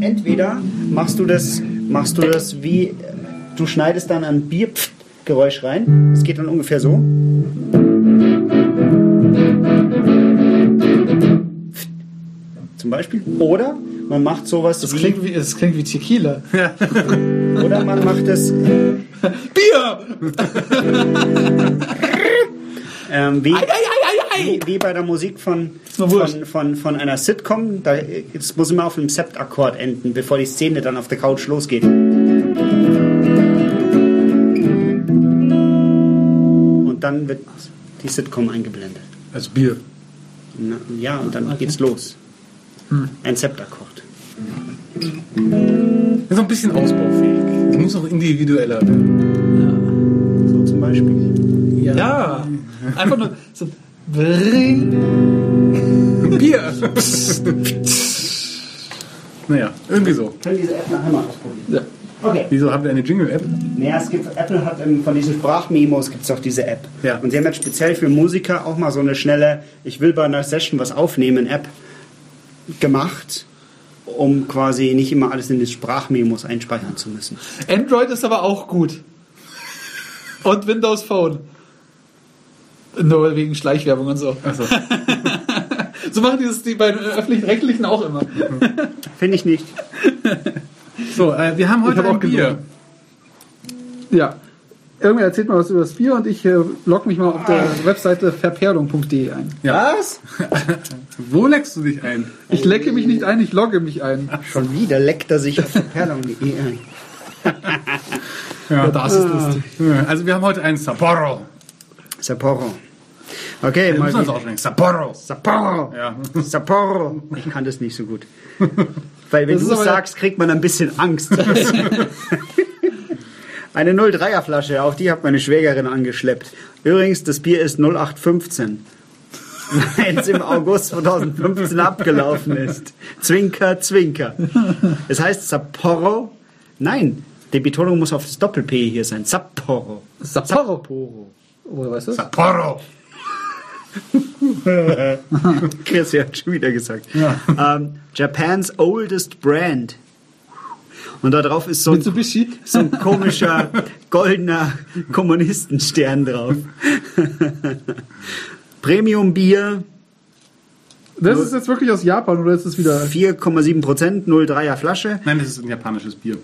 Entweder machst du das, machst du das wie, du schneidest dann ein Biergeräusch rein. Es geht dann ungefähr so. Zum Beispiel. Oder man macht sowas Das wie, klingt wie, das klingt wie Tequila. oder man macht das Bier! ähm, wie. Wie, wie bei der Musik von, von, von, von einer Sitcom. Da, es muss immer auf einem Septakkord enden, bevor die Szene dann auf der Couch losgeht. Und dann wird die Sitcom eingeblendet. Also Bier. Na, ja, und dann geht's los. Ein Septakkord. Ist noch ein bisschen ausbaufähig. Es muss noch individueller werden. So zum Beispiel. Ja. Einfach nur so. Bring. Bier! naja, irgendwie so. Können diese App nachher mal ausprobieren. Ja. Okay. Wieso haben wir eine Jingle-App? Naja, es gibt, Apple hat ähm, von diesen Sprachmemos gibt es auch diese App. Ja. Und sie haben jetzt speziell für Musiker auch mal so eine schnelle, ich will bei einer Session was aufnehmen, App gemacht, um quasi nicht immer alles in die Sprachmemos einspeichern zu müssen. Android ist aber auch gut. Und Windows Phone. Nur wegen Schleichwerbung und so. Achso. So machen die das die bei den öffentlich-rechtlichen auch immer. Finde ich nicht. So, äh, wir haben heute hab auch ein Bier. Ja. Irgendwer erzählt mal was über das Bier und ich äh, log mich mal auf der Webseite verperlung.de ein. Ja. Was? Wo leckst du dich ein? Ich lecke mich nicht ein, ich logge mich ein. Schon wieder leckt er sich auf verperlung.de ein. Ja, das ist lustig. Also wir haben heute einen Sapporo. Sapporo. Okay, Ja, mal wieder. aussprechen. Sapporo. Sapporo. Ja. Sapporo. Ich kann das nicht so gut. Weil wenn Das du sagst, kriegt man ein bisschen Angst. Eine 03er Flasche, auch die hat meine Schwägerin angeschleppt. Übrigens, das Bier ist 0815. Weil es im August 2015 abgelaufen ist. Zwinker, zwinker. Es heißt Sapporo. Nein, die Betonung muss auf das Doppel-P hier sein. Sapporo. Sapporo. Oder weißt du? Sapporo. Chris hat schon wieder gesagt. Ähm, Japans oldest brand. Und da drauf ist so ein, so ein komischer goldener Kommunistenstern drauf. Premium Bier, Das ist jetzt wirklich aus Japan oder ist es wieder. 4,7 Prozent, 0,3er Flasche. Nein, das ist ein japanisches Bier.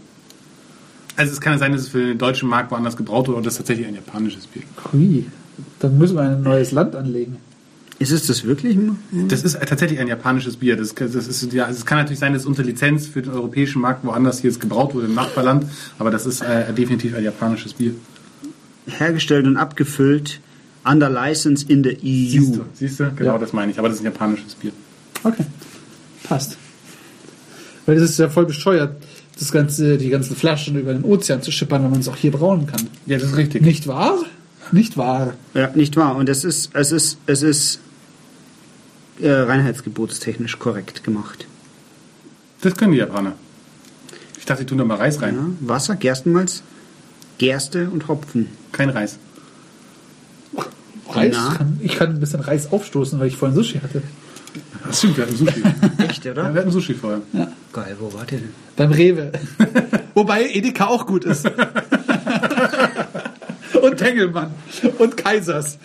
Also es kann ja sein, dass es für den deutschen Markt woanders gebraut wurde und das ist tatsächlich ein japanisches Bier. Hui. Dann müssen wir ein neues Land anlegen. Ist es das wirklich? Das ist tatsächlich ein japanisches Bier. Das, das ist, ja, es kann natürlich sein, dass es unter Lizenz für den europäischen Markt woanders hier jetzt gebraut wurde, im Nachbarland, aber das ist äh, definitiv ein japanisches Bier. Hergestellt und abgefüllt under license in the EU. Siehst du, siehst du? Genau Ja. das meine ich, aber das ist ein japanisches Bier. Okay. Passt. Weil das ist ja voll bescheuert, das ganze, die ganzen Flaschen über den Ozean zu schippern, wenn man es auch hier brauen kann. Ja, das ist richtig. Nicht wahr? Nicht wahr. Ja, nicht wahr. Und es ist, es ist, es ist äh, reinheitsgebotstechnisch korrekt gemacht. Das können die Japaner. Ich dachte, die tun da mal Reis rein. Ja, Wasser, Gerstenmalz, Gerste und Hopfen. Kein Reis. Reis? Na? Ich kann ein bisschen Reis aufstoßen, weil ich vorhin Sushi hatte. Das stimmt, wir hatten Sushi. Echt, ja, oder? wir hatten Sushi vorher. Geil, wo wart ihr denn? Beim Rewe. Wobei Edeka auch gut ist. und Tengelmann. Und Kaisers.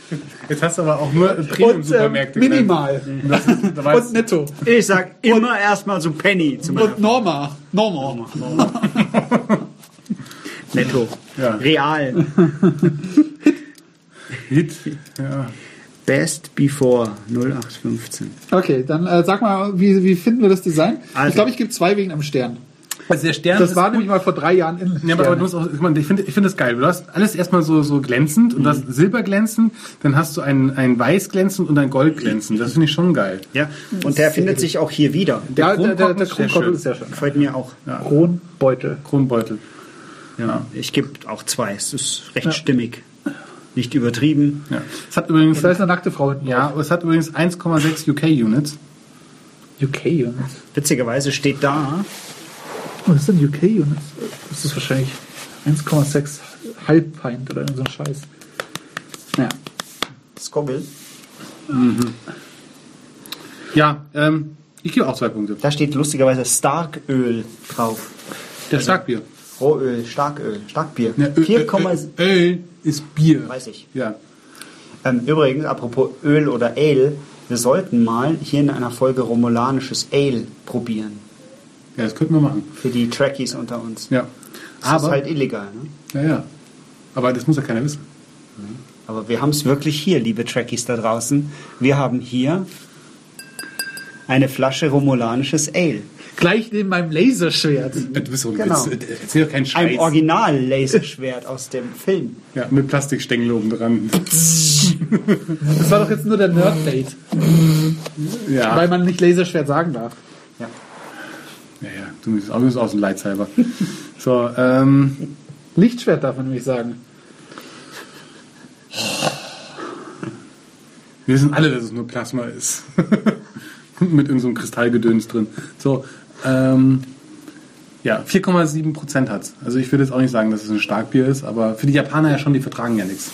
Jetzt hast du aber auch nur ähm, Premium-Supermärkte Minimal. genannt. Das ist- Und Netto. Ich sag immer erstmal so Penny zum Und Norma. Norma. Netto. Ja. Real. Hit. Ja. Best Before 0815. Okay, dann äh, sag mal, wie, wie finden wir das Design? Also- ich glaube, ich gebe zwei wegen am Stern. Also der Stern Das ist war gut. nämlich mal vor drei Jahren in Ja, aber, aber du musst auch, ich, finde ich finde das geil. Du hast alles erstmal so, so glänzend und du hast silberglänzend, dann hast du ein, ein weiß glänzend und ein gold glänzend. Das finde ich schon geil. Ja, und der findet sich auch hier wieder. Ja, der, der, der ist sehr Kronkorken schön. ist sehr schön. Gefällt mir auch. Kronbeutel. Kronbeutel. Ja. Ich gebe auch zwei. Es ist recht stimmig. Nicht übertrieben. Ja. Es hat übrigens, Da ist eine nackte Frau hinten ja, es hat übrigens 1,6 UK-Units. UK-Units. Witzigerweise steht da, Was ist denn UK-Units? Das ist wahrscheinlich 1,6 Halbpint oder so ein Scheiß. Naja. Scoville. Ja, ähm, Ich gebe auch zwei Punkte. Da steht lustigerweise Starköl drauf. Der Starkbier. Rohöl, Starköl, Starkbier. Ja, Öl, 4, Öl, Öl ist Bier. weiß ich. Ja. Ähm, übrigens, apropos Öl oder Ale, wir sollten mal hier in einer Folge romulanisches Ale probieren. ja, das könnten wir machen. Für die Trekkies unter uns. Ja. Das ist Aber, halt illegal, ne? ja, ja. Aber das muss ja keiner wissen. Aber wir haben es wirklich hier, liebe Trekkies da draußen. Wir haben hier eine Flasche romulanisches Ale. Gleich neben meinem Laserschwert. Du bist doch Genau. erzähl doch keinen Scheiß. Ein Original-Laserschwert aus dem Film. Ja, mit Plastikstängel oben dran. Das war doch jetzt nur der Nerd-Date, Ja. weil man nicht Laserschwert sagen darf. Ja. Ja, ja, du bist auch, du bist auch so ein. So, ähm, Lichtschwert darf man nämlich sagen. wir wissen alle, dass es nur Plasma ist. Mit in so einem Kristallgedöns drin. So, ähm, ja, 4,7 Prozent hat's. Also ich würde jetzt auch nicht sagen, dass es ein Starkbier ist, aber für die Japaner ja schon, die vertragen ja nichts.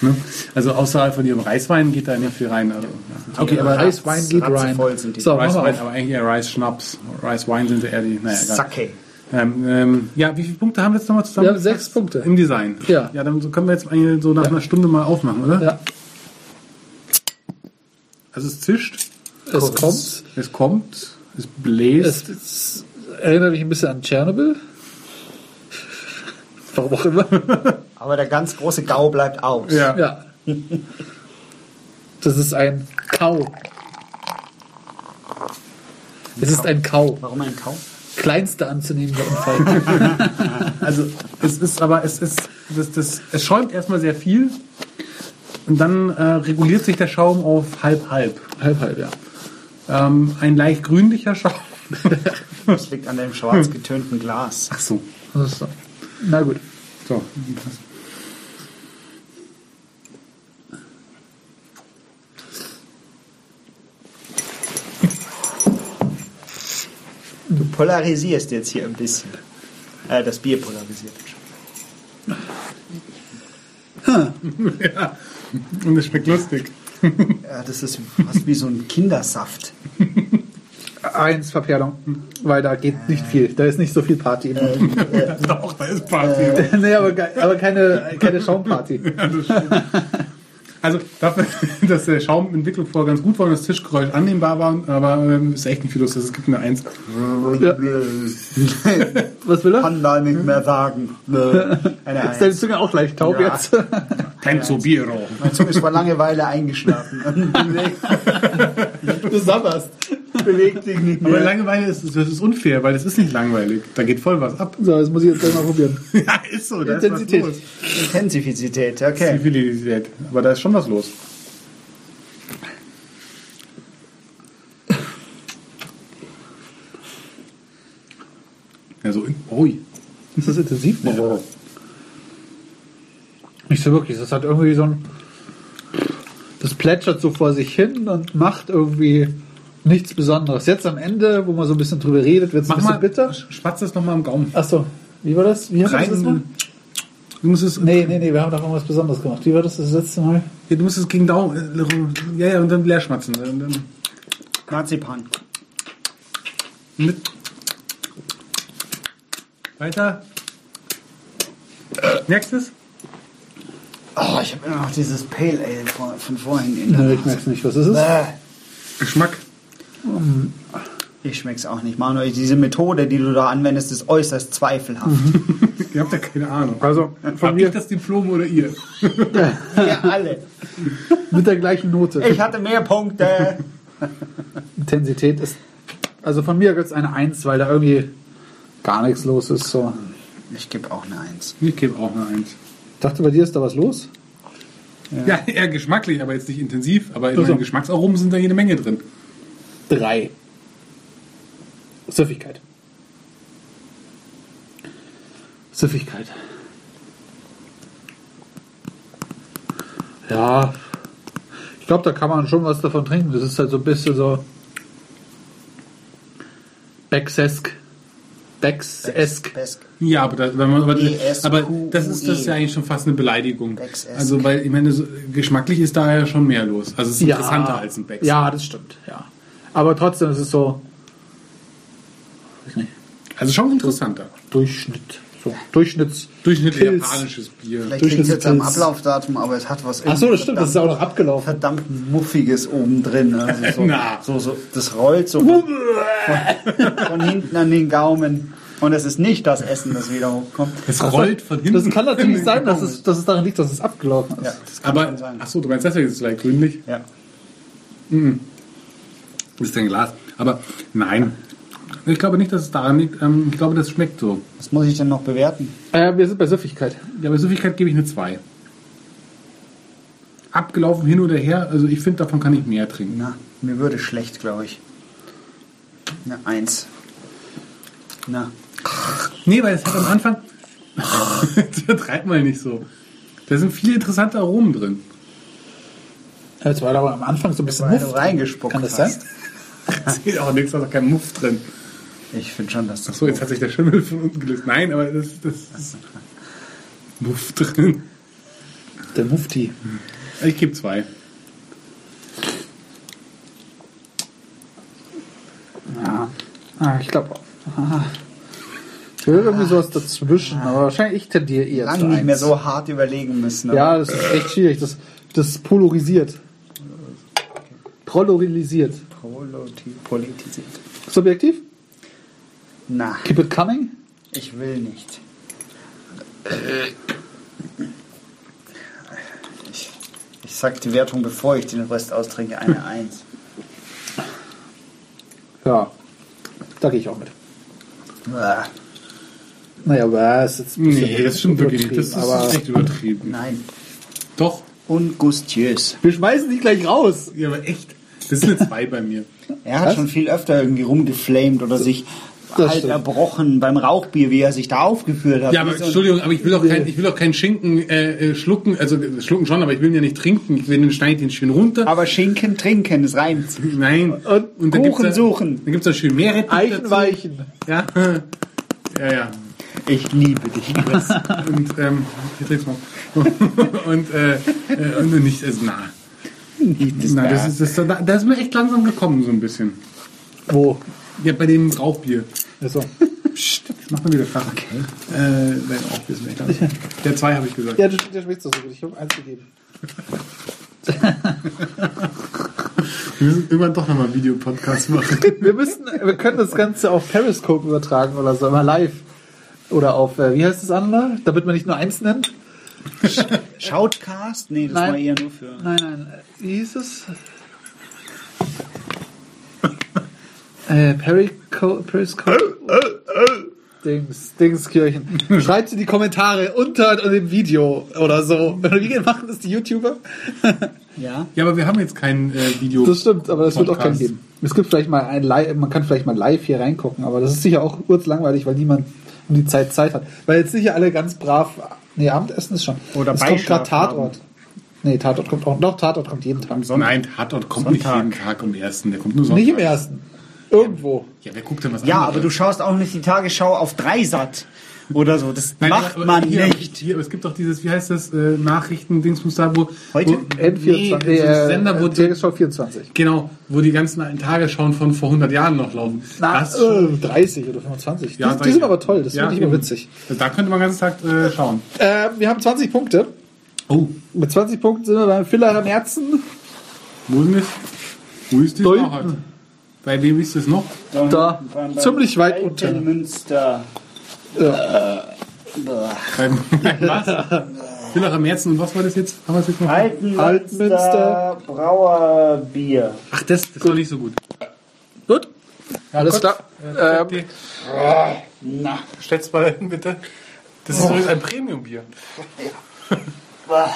Ne? Also außerhalb von ihrem Reiswein geht da nicht viel rein. Also, ja. Okay, aber Reiswein geht rein. ratzevoll sind die. So, machen wir Reiswein, aber eigentlich eher Reisschnaps. Reiswein sind eher die, naja. Sake. Ähm, ähm, ja, wie viele Punkte haben wir jetzt nochmal zusammen? Wir haben sechs Punkte. Im Design. Ja. Ja, dann können wir jetzt eigentlich so nach einer Stunde mal aufmachen, oder? Ja, Also es zischt, es kommt. es kommt, es bläst. Es, es erinnert mich ein bisschen an Tschernobyl. Warum auch immer. Aber der ganz große Gau bleibt aus. ja. Ja. Das ist ein Kau. Es ist ein Kau. Warum ein Kau? Kleinster anzunehmender Unfall. Also es ist aber, es ist, das, das, es schäumt erstmal sehr viel und dann äh, reguliert sich der Schaum auf halb halb. halb, halb, ja. Ähm, ein leicht grünlicher Schaum. Das liegt an dem schwarz getönten Glas. Ach so. So. Na gut. So. Du polarisierst jetzt hier ein bisschen. Äh, das Bier polarisiert. ja. Und es schmeckt lustig. Ja, das ist fast wie so ein Kindersaft. Eins Verperlung, weil da geht nicht viel. Da ist nicht so viel Party. Doch, da ist Party. nee, aber, aber keine, keine Schaumparty. Also dafür, dass der Schaumentwicklung vorher ganz gut war und das Tischgeräusch annehmbar war, aber ähm, ist echt nicht viel los. Es gibt eine Eins. Ja. Was will er? Kann da nicht mehr sagen. Eine Ist deine. Zunge auch leicht taub Ja. jetzt? Tenzo Biro. Mein Zunge ist vor Langeweile eingeschlafen. Du sabberst. Bewegt dich nicht Aber mehr. Langeweile ist, das ist unfair, weil das ist nicht langweilig. Da geht voll was ab. So, das muss ich jetzt gleich mal probieren. Ja, ist so. Da Intensität. Ist was los. Intensivität, okay. Zivilität. Aber da ist schon was los. Ja, so in, ui. Ist das intensiv? Nicht so wirklich. Das hat irgendwie so ein. Das plätschert so vor sich hin und macht irgendwie nichts Besonderes. Jetzt am Ende, wo man so ein bisschen drüber redet, wird es ein Mach bisschen mal, bitter. spatz das nochmal im Gaumen. Achso, wie war das? Wie haben wir das Mal? Rein, du musst es, Nee, nee, nee, wir haben doch irgendwas Besonderes gemacht. Wie war das das letzte Mal? ja, du musst es gegen Daumen, äh, ja, ja, und dann leer schmatzen. Und dann Marzipan. mit. Weiter. Merkst du es? Oh, ich habe immer noch dieses Pale Ale von, von vorhin in der Nö, ich merk's nicht. Was ist es? Bäh. Geschmack. Um. Ich schmeck's auch nicht. Manuel, diese Methode, die du da anwendest, ist äußerst zweifelhaft. Mhm. ihr habt ja keine Ahnung. Also, von Hab mir ich das Diplom oder ihr? wir alle. Mit der gleichen Note. Ich hatte mehr Punkte. Intensität ist. Also von mir gibt es eine 1, weil da irgendwie gar nichts los ist. So. Ich gebe auch eine 1. Ich gebe auch eine 1 dachte, bei dir ist da was los. Ja, eher geschmacklich, aber jetzt nicht intensiv. Aber in Also. meinen Geschmacksaromen sind da jede Menge drin. 3. Süffigkeit. Süffigkeit. Ja. Ich glaube, da kann man schon was davon trinken. Das ist halt so ein bisschen so. Becksesk. Becksesk. Ja, aber, das, wenn man, aber, B-S-Q-U-E. aber das, ist, das ist ja eigentlich schon fast eine Beleidigung. Also, weil ich meine, so, geschmacklich ist da ja schon mehr los. Also es ist interessanter als ein Becks. Ja, das stimmt, ja. Aber trotzdem ist es so. weiß nicht, Also schon interessanter. Durchschnitt. So, Durchschnitts. Durchschnittlich Pilz. japanisches Bier. Vielleicht es jetzt am. Ablaufdatum, aber es hat was Ach so, das stimmt, das ist auch noch abgelaufen. verdammt Muffiges oben drin. Also so, Na. so, so, das rollt so von, von hinten an den Gaumen. Und es ist nicht das Essen, das wieder hochkommt. Es rollt von hinten. Das kann natürlich sein, dass es, dass es daran liegt, dass es abgelaufen ist. Ja, das kann Aber, sein. ach so, du meinst deswegen ist es leicht grünlich? Ja. Das ist ein Glas. Aber nein. Ich glaube nicht, dass es daran liegt. Ähm, Ich glaube, das schmeckt so. Was muss ich denn noch bewerten? Äh, wir sind bei Süffigkeit. Ja, bei Süffigkeit gebe ich eine 2. Abgelaufen hin oder her, also ich finde, davon kann ich mehr trinken. Na, mir würde schlecht, glaube ich. Eine Eins. Na, Nee, weil es hat am Anfang. Vertreibt mal nicht so. Da sind viele interessante Aromen drin. Jetzt war aber am Anfang so ein bisschen weil Muff. reingespuckt Kann das sein? geht auch nichts, da ist auch kein Muff drin. Ich finde schon, dass das Achso, jetzt hat sich der Schimmel von unten gelöst. Nein, aber das, das ist Muff drin. Der Mufti. Ich gebe zwei. Ja. Ah, ich glaube. Ah. Ich will irgendwie sowas dazwischen, aber wahrscheinlich ich tendiere eher zu lange nicht mehr eins. so hart überlegen müssen. aber- Ja, das ist echt schwierig. Das, das polarisiert. Polarisiert. Politi- Politisiert. Subjektiv? Na, Keep it coming? ich will nicht. Ich, ich sag die Wertung, bevor ich den Rest austrinke, eine Eins. Ja. Da gehe ich auch mit. Ah, Naja, ist jetzt ein bisschen Nee, das stimmt wirklich nicht. Das ist, übertrieben, aber echt übertrieben. Nein, Doch. ungustiös. wir schmeißen die gleich raus. Ja, aber echt. Das ist eine 2 bei mir. Er hat Was? schon viel öfter irgendwie rumgeflamed oder sich Das halt stimmt. erbrochen beim Rauchbier, wie er sich da aufgeführt hat. Ja, aber so Entschuldigung, aber ich will auch kein, ich will auch keinen Schinken äh, äh, schlucken, also äh, schlucken schon, aber ich will ihn ja nicht trinken. Ich will den ich den schön runter. Aber Schinken trinken, es reimt. Nein. Und dann Kuchen gibt's da, suchen. Dann gibt's da schön Meerrettich Eichenweichen. dazu. Ja. Ja, ja. Ich liebe dich, Chris. Und ähm, ich dreh's mal. und äh, äh, und nicht, also na. Nein, das ist, das, da, da ist mir echt langsam gekommen, so ein bisschen. Wo? Ja, bei dem Rauchbier. Also, Psst, jetzt mach mal wieder Krach. Okay. Äh, dein Rauchbier ist mir langsam. Der zwei habe ich gesagt. ja, der, der schmeckt so gut. Ich habe eins gegeben. Wir müssen irgendwann doch nochmal einen Videopodcast machen. Wir müssen, wir können das Ganze auf Periscope übertragen oder so, immer live. Oder auf, äh, wie heißt das andere? Damit man nicht nur eins nennt. Shoutcast? Nee, das Nein. war eher nur für. Nein, nein. äh, Wie hieß es? äh, Perico Periscope. Dings, Dingskirchen. Schreibt in die Kommentare unter dem Video oder so. Wie machen das die YouTuber? Ja. Ja, aber wir haben jetzt kein äh, Video. Das stimmt, aber es wird auch keinen Podcast. geben. Es gibt vielleicht mal ein Live, man kann vielleicht mal live hier reingucken, aber das ist sicher auch kurz langweilig, weil niemand um die Zeit Zeit hat. Weil jetzt sicher alle ganz brav, nee, Abendessen ist schon. Oder es kommt gerade Tatort. Nee, Tatort kommt auch, doch, Tatort kommt jeden Tag. Nein, Tatort kommt Sonntag. nicht jeden Tag am ersten. Der kommt nur Sonntag. Nicht im ersten. Irgendwo. Ja, wer guckt denn was Ja, anderes? aber du schaust auch nicht die Tagesschau auf Dreisat oder so. Das Nein, macht aber- man hier, nicht. Hier, es gibt doch dieses, wie heißt das, äh, Nachrichten-Dingsbus da, wo... Heute? Wo, N24, nee, ein Sender, wo... äh, Tagesschau 24. Genau, wo die ganzen alten Tagesschauen von vor 100 Jahren noch laufen. Na, Das äh, 30 oder 25. Ja, die, die 30. sind aber toll, das Ja, finde ich immer witzig. Also da könnte man den ganzen Tag äh, schauen. Äh, wir haben 20 Punkte. Oh, Mit 20 Punkten sind wir beim Filler am Herzen. wo ist das? Wo ist hinten. heute? Bei wem ist das noch? Da, Beim- ziemlich weit Alten unter. Münster. Ja. Beim was? Villacher Märzen und was war das jetzt? Haben wir es jetzt noch? Alten Altmünster. Münster Brauerbier. Ach, das, das ist doch nicht so gut. Gut. Alles klar. Ähm, Ähm, Na, Stell's mal hin, bitte. Das ist übrigens ein Premium-Bier. bah.